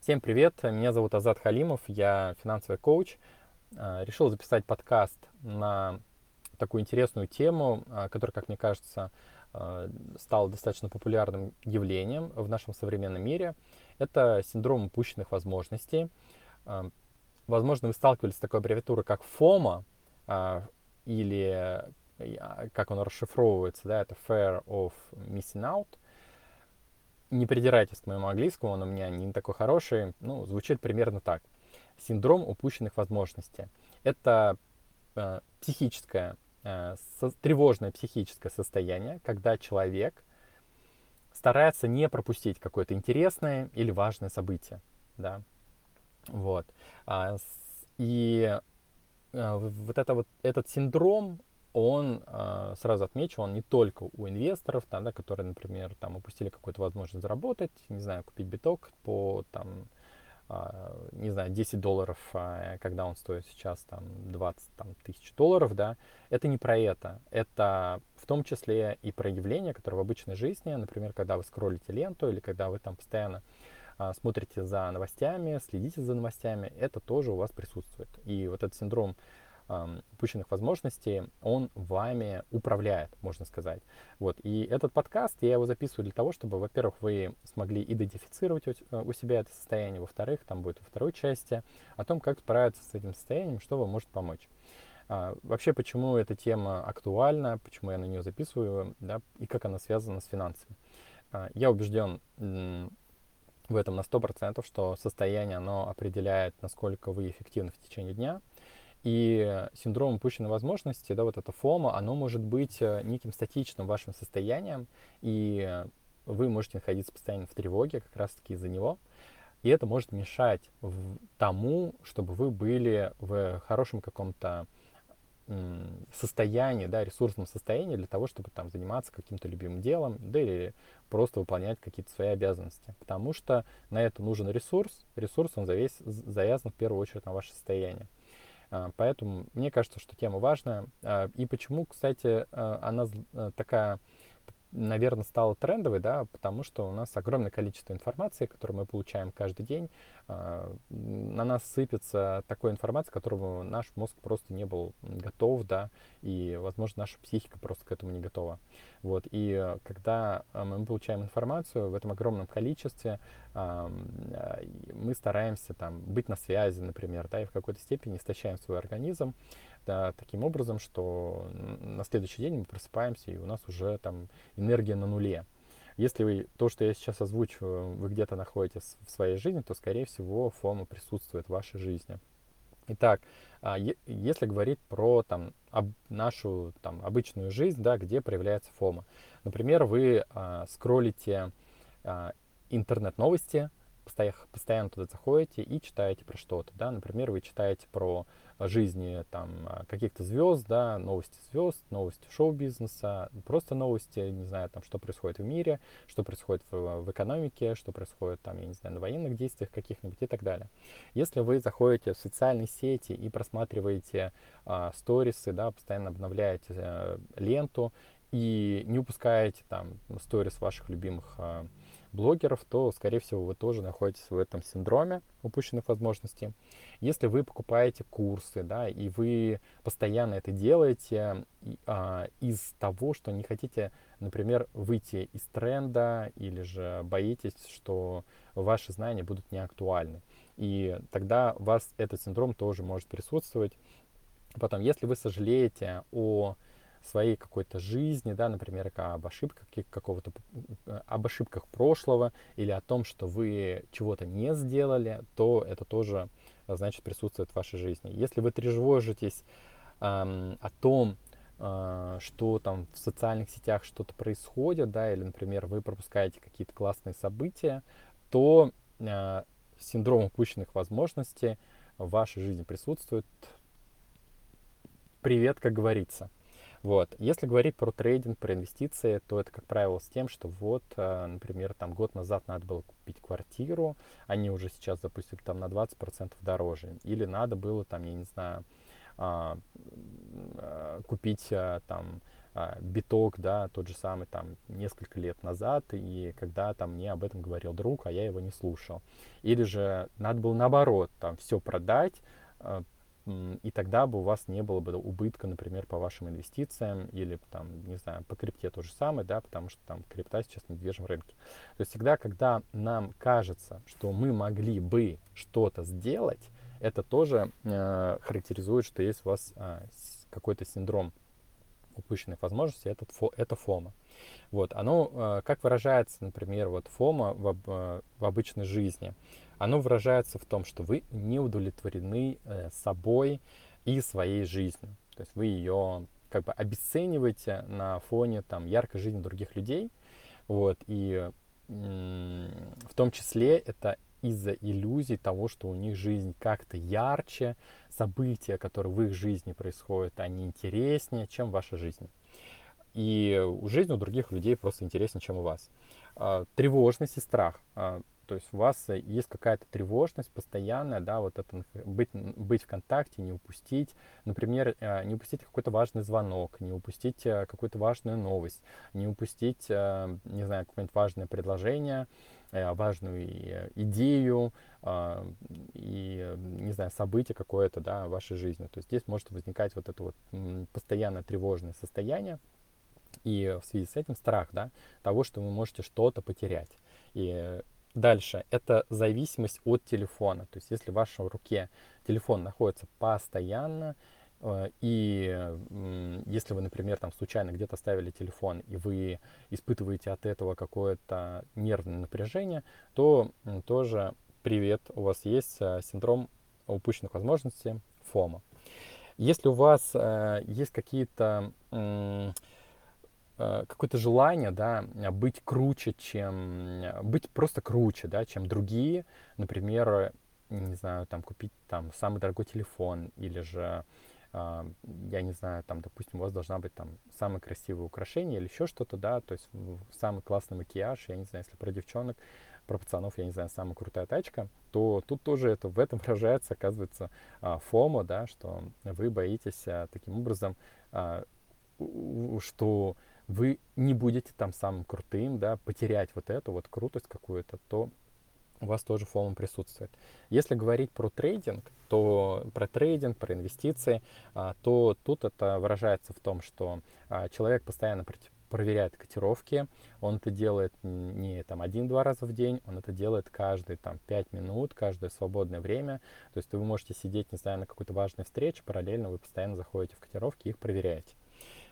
Всем привет, меня зовут Азат Халимов, я финансовый коуч. А, решил записать подкаст на такую интересную тему, а, которая, как мне кажется, а, стала достаточно популярным явлением в нашем современном мире. Это синдром упущенных возможностей. Возможно, вы сталкивались с такой аббревиатурой, как FOMO, или как он расшифровывается, да, это Fear of Missing Out – не придирайтесь к моему английскому, он у меня не такой хороший. Ну, звучит примерно так. Синдром упущенных возможностей. Это э, психическое, э, со, тревожное психическое состояние, когда человек старается не пропустить какое-то интересное или важное событие. Да? Вот. А, с, и э, вот, это вот этот синдром, он, а, сразу отмечу, он не только у инвесторов, да, да, которые, например, там упустили какую-то возможность заработать, не знаю, купить биток по, там, а, не знаю, 10 долларов, а, когда он стоит сейчас там 20 там, тысяч долларов, да, это не про это. Это в том числе и про явления, которые в обычной жизни, например, когда вы скроллите ленту или когда вы там постоянно смотрите за новостями, следите за новостями, это тоже у вас присутствует. И вот этот синдром упущенных возможностей, он вами управляет, можно сказать. Вот. И этот подкаст, я его записываю для того, чтобы, во-первых, вы смогли идентифицировать у э, себя это состояние, во-вторых, там будет во второй части о том, как справиться с этим состоянием, что вам может помочь. А, вообще, почему эта тема актуальна, почему я на нее записываю, да, и как она связана с финансами. А, я убежден в этом на 100%, что состояние, оно определяет, насколько вы эффективны в течение дня, и синдром упущенной возможности, да, вот это фома, оно может быть э, неким статичным вашим состоянием, и вы можете находиться постоянно в тревоге как раз-таки из-за него. И это может мешать тому, чтобы вы были в хорошем каком-то состоянии, да, ресурсном состоянии для того, чтобы там заниматься каким-то любимым делом, да, или просто выполнять какие-то свои обязанности. Потому что на это нужен ресурс. Ресурс, он завис, завязан в первую очередь на ваше состояние. А, поэтому мне кажется, что тема важная. А, и почему, кстати, а, она такая наверное, стала трендовой, да, потому что у нас огромное количество информации, которую мы получаем каждый день. А, на нас сыпется такой информации, которому наш мозг просто не был готов, да, и, возможно, наша психика просто к этому не готова. Вот, и когда э, мы получаем информацию в этом огромном количестве, а, мы стараемся там быть на связи, например, да, и в какой-то степени истощаем свой организм, да, таким образом, что на следующий день мы просыпаемся, и у нас уже там энергия на нуле. Если вы то, что я сейчас озвучиваю, вы где-то находитесь в своей жизни, то, скорее всего, фома присутствует в вашей жизни. Итак, а, если говорить про там, об, нашу там, обычную жизнь, да, где проявляется фома. Например, вы а, скроллите а, интернет-новости, постоянно туда заходите и читаете про что-то. Да? Например, вы читаете про жизни там каких-то звезд, да, новости звезд, новости шоу-бизнеса, просто новости, не знаю, там, что происходит в мире, что происходит в, в экономике, что происходит там, я не знаю, на военных действиях каких-нибудь и так далее. Если вы заходите в социальные сети и просматриваете а, сторисы, да, постоянно обновляете а, ленту и не упускаете там сторис ваших любимых а, блогеров, то, скорее всего, вы тоже находитесь в этом синдроме упущенных возможностей. Если вы покупаете курсы, да, и вы постоянно это делаете а, из того, что не хотите, например, выйти из тренда или же боитесь, что ваши знания будут неактуальны. И тогда у вас этот синдром тоже может присутствовать. Потом, если вы сожалеете о своей какой-то жизни, да, например, об ошибках какого-то, э, об ошибках прошлого или о том, что вы чего-то не сделали, то это тоже, значит, присутствует в вашей жизни. Если вы тревожитесь эм, о том, э, что там в социальных сетях что-то происходит, да, или, например, вы пропускаете какие-то классные события, то э, синдром упущенных возможностей в вашей жизни присутствует. Привет, как говорится. Вот. Если говорить про трейдинг, про инвестиции, то это, как правило, с тем, что вот, э, например, там год назад надо было купить квартиру, они уже сейчас, допустим, там на 20% дороже. Или надо было там, я не знаю, а, а, купить э, там биток, да, тот же самый там несколько лет назад, и когда там мне об этом говорил друг, а я его не слушал. Или же надо было наоборот, там все продать, и тогда бы у вас не было бы убытка, например, по вашим инвестициям или там, не знаю, по крипте то же самое, да, потому что там крипта сейчас на медвежьем рынке. То есть всегда, когда нам кажется, что мы могли бы что-то сделать, это тоже э, характеризует, что есть у вас э, какой-то синдром упущенных возможностей, это, фо, это фома. Вот, оно, э, как выражается, например, вот фома в, э, в обычной жизни? Оно выражается в том, что вы не удовлетворены э, собой и своей жизнью. То есть вы ее как бы обесцениваете на фоне там яркой жизни других людей. Вот, и в том числе это из-за иллюзий того, что у них жизнь как-то ярче, события, которые в их жизни происходят, они интереснее, чем ваша жизнь. И жизнь у других людей просто интереснее, чем у вас. А, тревожность и страх. То есть у вас есть какая-то тревожность постоянная, да, вот это быть, быть в контакте, не упустить, например, а, не упустить какой-то важный звонок, не упустить какую-то важную новость, не упустить, не знаю, какое-нибудь важное предложение, Э, важную э, идею а, и, не знаю, событие какое-то, да, в вашей жизни. То есть здесь может возникать вот это вот постоянное тревожное состояние, и в связи с этим страх, да, того, что вы можете что-то потерять. И дальше, это зависимость от телефона. То есть если в вашей руке телефон находится постоянно, Э, и если вы, например, там случайно где-то оставили телефон, и вы испытываете от этого какое-то нервное напряжение, то тоже привет, у вас есть э, синдром упущенных возможностей, ФОМа. Если у вас э, есть какие-то какое-то желание, да, быть круче, чем быть просто круче, да, чем другие, например, не знаю, там купить там самый дорогой телефон или же а, я не знаю, там, допустим, у вас должна быть там самое красивое украшение или еще что-то, да, то есть самый классный макияж, я не знаю, если про девчонок, про пацанов, я не знаю, самая крутая тачка, то тут тоже это, в этом выражается, оказывается, а, фома, да, что вы боитесь а, таким образом, что вы не будете там самым крутым, да, потерять вот эту вот крутость какую-то, то у вас тоже фома присутствует. Если говорить про трейдинг, то про трейдинг, про инвестиции, а, то тут это выражается в том, что а, человек постоянно проверяет котировки, он это делает не там один-два раза в день, он это делает каждые там пять минут, каждое свободное время. То есть вы можете сидеть, не знаю, на какой-то важной встрече, параллельно вы постоянно заходите в котировки и их проверяете.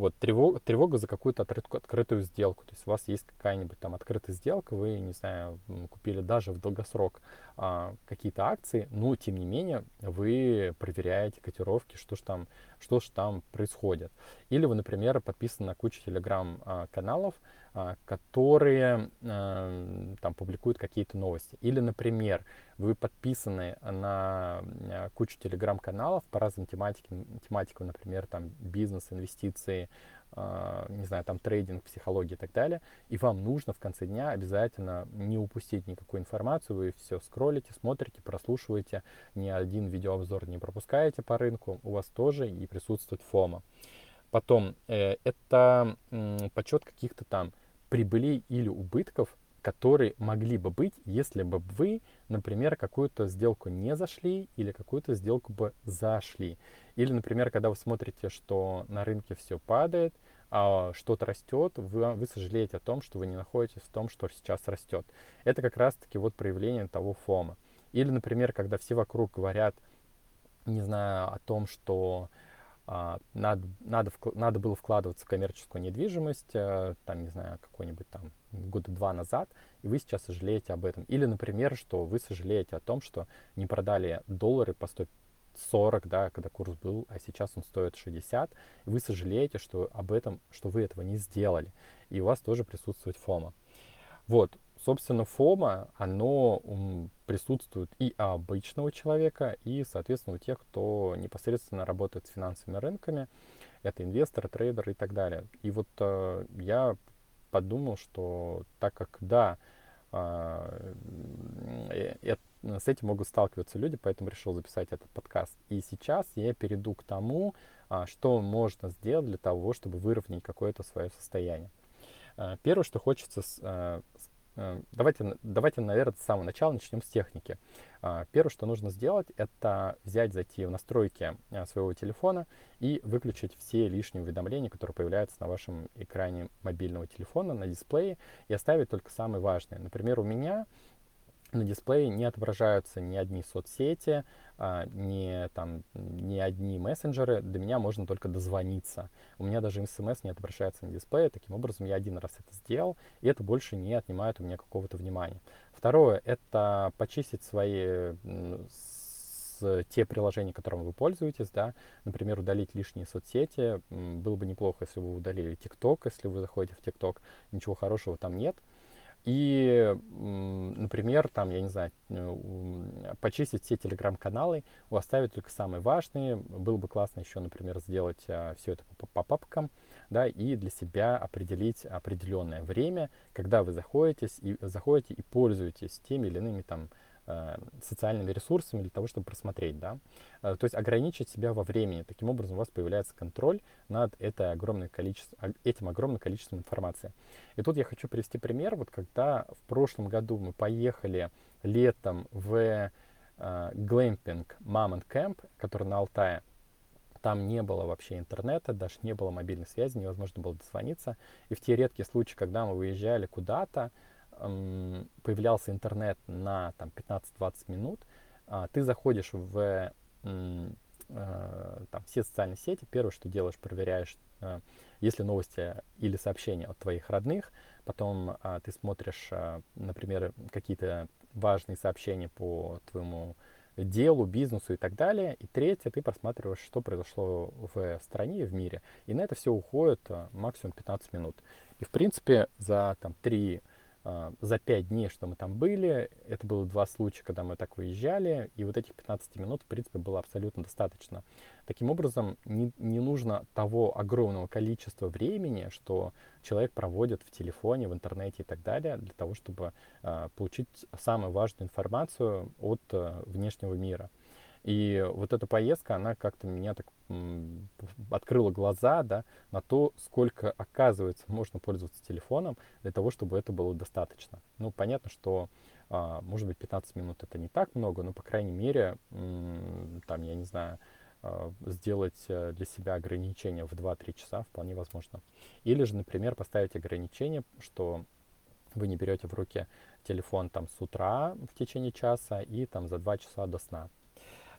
Вот тревога, тревога за какую-то открытую сделку. То есть у вас есть какая-нибудь там открытая сделка, вы, не знаю, купили даже в долгосрок а, какие-то акции, но тем не менее вы проверяете котировки, что ж там, что ж там происходит. Или вы, например, подписаны на кучу телеграм-каналов, а, которые а, там публикуют какие-то новости. Или, например, вы подписаны на а, кучу телеграм-каналов по разным тематикам, тематикам, например, там бизнес, инвестиции, не знаю, там трейдинг, психология и так далее, и вам нужно в конце дня обязательно не упустить никакую информацию, вы все скроллите, смотрите, прослушиваете, ни один видеообзор не пропускаете по рынку, у вас тоже и присутствует фома. Потом э, это э, подсчет каких-то там прибылей или убытков, которые могли бы быть, если бы вы, например, какую-то сделку не зашли или какую-то сделку бы зашли. Или, например, когда вы смотрите, что на рынке все падает, а что-то растет, вы, вы сожалеете о том, что вы не находитесь в том, что сейчас растет. Это как раз-таки вот проявление того фома. Или, например, когда все вокруг говорят, не знаю, о том, что надо, надо, надо было вкладываться в коммерческую недвижимость, э, там, не знаю, какой-нибудь там года два назад, и вы сейчас сожалеете об этом. Или, например, что вы сожалеете о том, что не продали доллары по 140, да, когда курс был, а сейчас он стоит 60, и вы сожалеете, что об этом, что вы этого не сделали. И у вас тоже присутствует фома. Вот, собственно, фома, оно присутствует и у обычного человека, и, соответственно, у тех, кто непосредственно работает с финансовыми рынками. Это инвесторы, трейдеры и так далее. И вот э, я подумал, что так как, да, э, э, с этим могут сталкиваться люди, поэтому решил записать этот подкаст. И сейчас я перейду к тому, а, что можно сделать для того, чтобы выровнять какое-то свое состояние. А, первое, что хочется, а, давайте, давайте, наверное, с самого начала начнем с техники. Первое, что нужно сделать, это взять, зайти в настройки своего телефона и выключить все лишние уведомления, которые появляются на вашем экране мобильного телефона, на дисплее, и оставить только самые важные. Например, у меня на дисплее не отображаются ни одни соцсети, а, ни, там, ни одни мессенджеры. До меня можно только дозвониться. У меня даже смс не отображается на дисплее. Таким образом, я один раз это сделал, и это больше не отнимает у меня какого-то внимания. Второе — это почистить свои те приложения, которым вы пользуетесь, да, например, удалить лишние соцсети. Было бы неплохо, если вы удалили TikTok, если вы заходите в TikTok, ничего хорошего там нет. И, например, там, я не знаю, почистить все телеграм-каналы, оставить только самые важные. Было бы классно еще, например, сделать а, все это по, папкам, да, и для себя определить определенное время, когда вы заходите и, заходите и пользуетесь теми или иными там социальными ресурсами для того, чтобы просмотреть, да. Э, то есть ограничить себя во времени. Таким образом у вас появляется контроль над это огромное количество, этим огромным количеством информации. И тут я хочу привести пример. Вот когда в прошлом году мы поехали летом в э, глэмпинг Мамонт Кэмп, который на Алтае, там не было вообще интернета, даже не было мобильной связи, невозможно было дозвониться. И в те редкие случаи, когда мы выезжали куда-то, появлялся интернет на там, 15-20 минут, а, ты заходишь в э, там, все социальные сети, первое, что делаешь, проверяешь, э, есть ли новости или сообщения от твоих родных, потом а, ты смотришь, а, например, какие-то важные сообщения по твоему делу, бизнесу и так далее. И третье, ты просматриваешь, что произошло в стране и в мире. И на это все уходит максимум 15 минут. И, в принципе, за там, 3 а, за пять дней, что мы там были, это было два случая, когда мы так выезжали, и вот этих 15 минут, в принципе, было абсолютно достаточно. Таким образом, не, не нужно того огромного количества времени, что человек проводит в телефоне, в интернете и так далее, для того, чтобы э, получить самую важную информацию от э, внешнего мира. И вот эта поездка, она как-то меня так открыла глаза да, на то, сколько, оказывается, можно пользоваться телефоном для того, чтобы это было достаточно. Ну, понятно, что, а, может быть, 15 минут это не так много, но, по крайней мере, там, я не знаю, а, сделать э, для себя ограничение в 2-3 часа вполне возможно. Или же, например, поставить ограничение, что вы не берете в руки телефон там с утра в течение часа и там за 2 часа до сна.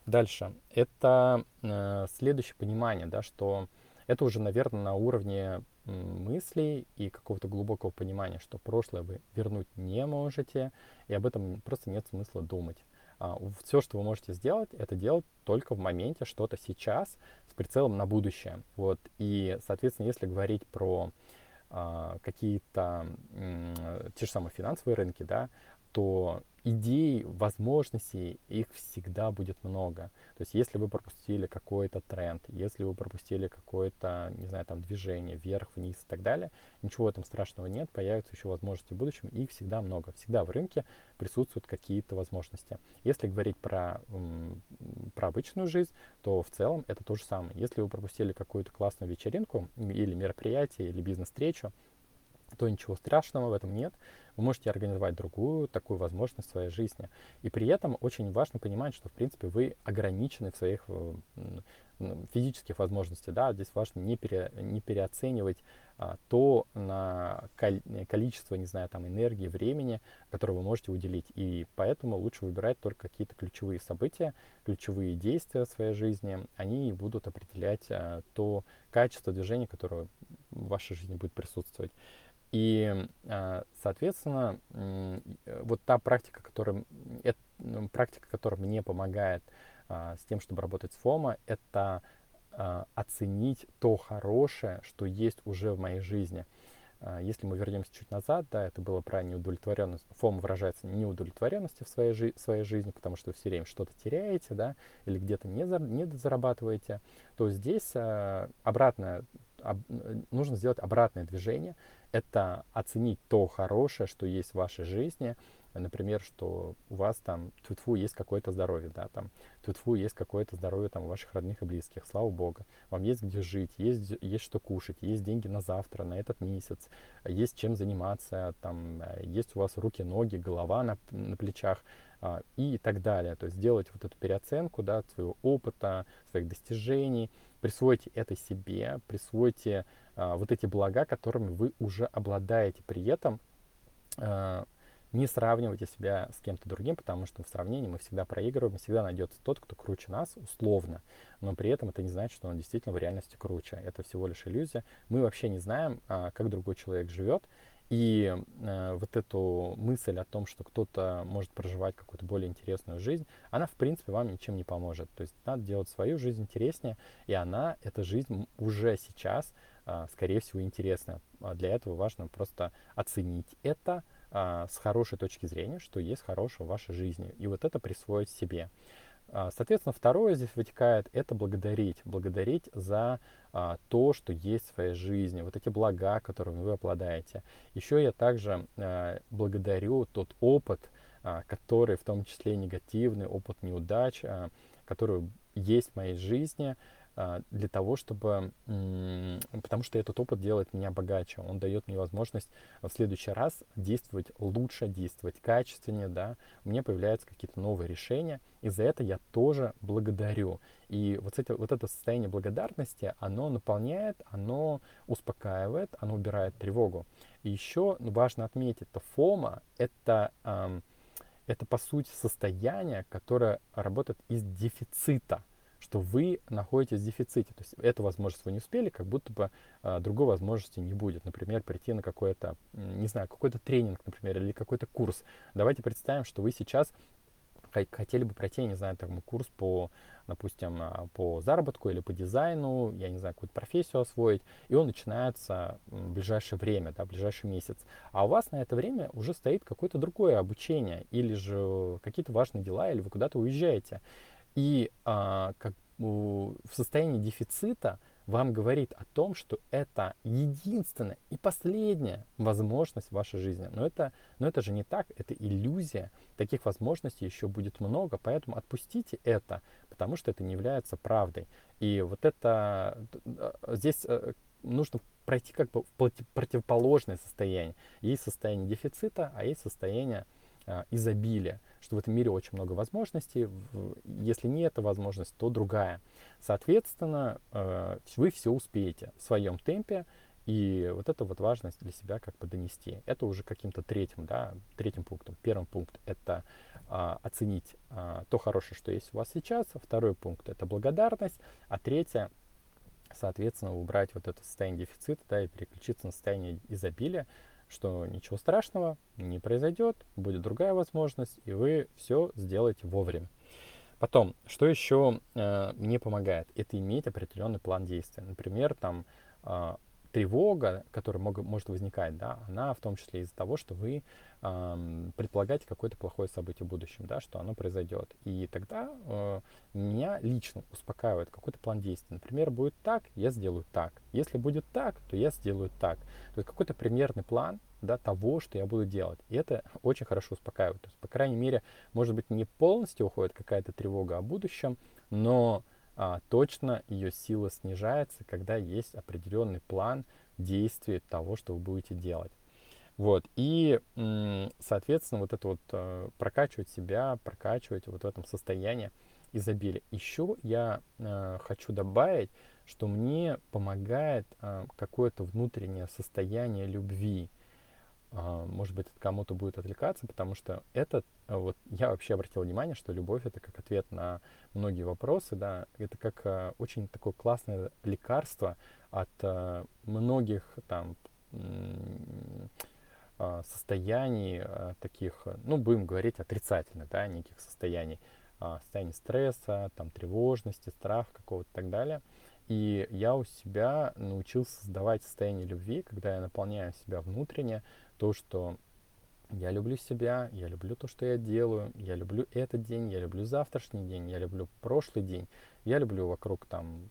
Дальше. Это э, следующее понимание, да, что это уже, наверное, на уровне мыслей и какого-то глубокого понимания, что прошлое вы вернуть не можете, и об этом просто нет смысла думать. А, все, что вы можете сделать, это делать только в моменте, что-то сейчас, с прицелом на будущее. Вот. И, соответственно, если говорить про а, какие-то те же самые финансовые рынки, да, то идей, возможностей, их всегда будет много. То есть если вы пропустили какой-то тренд, если вы пропустили какое-то, не знаю, там движение вверх, вниз и так далее, ничего в этом страшного нет, появятся еще возможности в будущем, их всегда много. Всегда в рынке присутствуют какие-то возможности. Если говорить про, про обычную жизнь, то в целом это то же самое. Если вы пропустили какую-то классную вечеринку или мероприятие, или бизнес-встречу, то ничего страшного в этом нет. Вы можете организовать другую такую возможность в своей жизни. И при этом очень важно понимать, что, в принципе, вы ограничены в своих э, физических возможностях. Да? Здесь важно не, пере, не переоценивать а, то на количество, не знаю, там, энергии, времени, которое вы можете уделить. И поэтому лучше выбирать только какие-то ключевые события, ключевые действия в своей жизни. Они будут определять а, то качество движения, которое в вашей жизни будет присутствовать. И, а, соответственно, вот та практика, которая, это, практика, которая мне помогает а, с тем, чтобы работать с ФОМа, это а, оценить то хорошее, что есть уже в моей жизни. Если мы вернемся чуть назад, да, это было про неудовлетворенность. ФОМ выражается неудовлетворенности в своей, жи- своей жизни, потому что вы все время что-то теряете, да, или где-то не, за- не зарабатываете, то здесь обратное, об, нужно сделать обратное движение, это оценить то хорошее, что есть в вашей жизни, например, что у вас там тьфу есть какое-то здоровье, да, там тьфу есть какое-то здоровье там ваших родных и близких, слава богу. Вам есть где жить, есть, есть что кушать, есть деньги на завтра, на этот месяц, есть чем заниматься, там есть у вас руки, ноги, голова на, на плечах, а, и так далее. То есть сделать вот эту переоценку да, своего опыта, своих достижений, присвойте это себе, присвойте вот эти блага, которыми вы уже обладаете. При этом а, не сравнивайте себя с кем-то другим, потому что в сравнении мы всегда проигрываем, всегда найдется тот, кто круче нас, условно. Но при этом это не значит, что он действительно в реальности круче. Это всего лишь иллюзия. Мы вообще не знаем, а, как другой человек живет. И э, вот эту мысль о том, что кто-то может проживать какую-то более интересную жизнь, она, в принципе, вам ничем не поможет. То есть надо делать свою жизнь интереснее, и она, эта жизнь уже сейчас, скорее всего, интересная. А для этого важно просто оценить это э, с хорошей точки зрения, что есть хорошего в вашей жизни, и вот это присвоить себе. А, соответственно, второе здесь вытекает — это благодарить. Благодарить за а, то, что есть в своей жизни, вот эти блага, которыми вы обладаете. Еще я также а, благодарю тот опыт, а, который, в том числе негативный, опыт неудач, а, который есть в моей жизни, а, для того, чтобы... Потому что этот опыт делает меня богаче. Он дает мне возможность в следующий раз действовать лучше, действовать качественнее, да. У меня появляются какие-то новые решения, и за это я тоже благодарю. И вот это, вот это состояние благодарности, оно наполняет, оно успокаивает, оно убирает тревогу. И еще важно отметить, что фома — это, это по сути состояние, которое работает из дефицита что вы находитесь в дефиците. То есть эту возможность вы не успели, как будто бы а, другой возможности не будет. Например, прийти на какой-то, не знаю, какой-то тренинг, например, или какой-то курс. Давайте представим, что вы сейчас хотели бы пройти, я не знаю, там, курс по, допустим, а, по заработку или по дизайну, я не знаю, какую-то профессию освоить, и он начинается в ближайшее время, да, в ближайший месяц. А у вас на это время уже стоит какое-то другое обучение, или же какие-то важные дела, или вы куда-то уезжаете. И а, как, в состоянии дефицита вам говорит о том, что это единственная и последняя возможность в вашей жизни. Но это, но это же не так, это иллюзия. Таких возможностей еще будет много, поэтому отпустите это, потому что это не является правдой. И вот это здесь э, нужно пройти как бы в противоположное состояние. Есть состояние дефицита, а есть состояние а, изобилия что в этом мире очень много возможностей. Если не эта возможность, то другая. Соответственно, э, вы все успеете в своем темпе, и вот это вот важность для себя как бы донести. Это уже каким-то третьим, да, третьим пунктом. Первый пункт — это а, оценить а, то хорошее, что есть у вас сейчас. Второй пункт — это благодарность. А третье — соответственно, убрать вот это состояние дефицита, да, и переключиться на состояние изобилия, что ничего страшного не произойдет, будет другая возможность, и вы все сделаете вовремя. Потом, что еще э, мне помогает, это иметь определенный план действия. Например, там э, тревога, которая мог, может возникать, да, она в том числе из-за того, что вы э, предполагаете какое-то плохое событие в будущем, да, что оно произойдет. И тогда э, меня лично успокаивает какой-то план действий. Например, будет так, я сделаю так. Если будет так, то я сделаю так. То есть какой-то примерный план да, того, что я буду делать. И это очень хорошо успокаивает. То есть, по крайней мере, может быть, не полностью уходит какая-то тревога о будущем, но а, точно ее сила снижается, когда есть определенный план действий того, что вы будете делать. Вот. И, соответственно, вот это вот э, прокачивать себя, прокачивать вот в этом состоянии изобилия. Еще я э, хочу добавить, что мне помогает э, какое-то внутреннее состояние любви. А, может быть, это кому-то будет отвлекаться, потому что это, вот я вообще обратил внимание, что любовь это как ответ на многие вопросы, да, это как а, очень такое классное лекарство от многих там состояний таких, ну, будем говорить отрицательных, да, неких состояний, состояний стресса, там, тревожности, страха какого-то и так далее. И я у себя научился создавать состояние любви, когда я наполняю себя внутренне, то, что я люблю себя, я люблю то, что я делаю, я люблю этот день, я люблю завтрашний день, я люблю прошлый день, я люблю вокруг там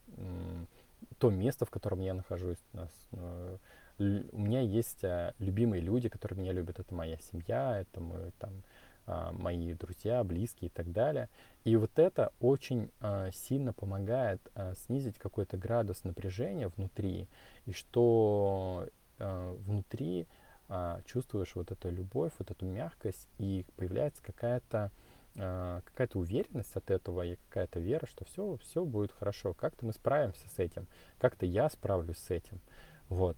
то место, в котором я нахожусь. Э, у меня есть э, любимые люди, которые меня любят. Это моя семья, это мой там а, мои друзья, близкие и так далее. И вот это очень а, сильно помогает снизить какой-то градус напряжения внутри, и что внутри а, чувствуешь вот эту любовь, вот эту мягкость, и появляется какая-то а, какая-то уверенность от этого и какая-то вера, что все, все будет хорошо, как-то мы справимся с этим, как-то я справлюсь с этим. Вот.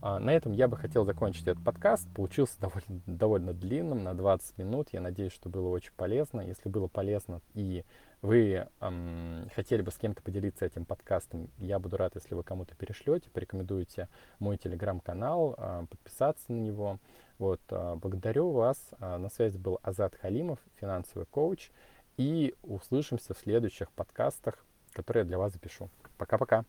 А, на этом я бы хотел закончить этот подкаст. Получился довольно, довольно длинным, на 20 минут. Я надеюсь, что было очень полезно. Если было полезно и вы эм, хотели бы с кем-то поделиться этим подкастом, я буду рад, если вы кому-то перешлете, порекомендуете мой телеграм-канал, э, подписаться на него. Вот, э, благодарю вас. Э, на связи был Азат Халимов, финансовый коуч. И услышимся в следующих подкастах, которые я для вас запишу. Пока-пока.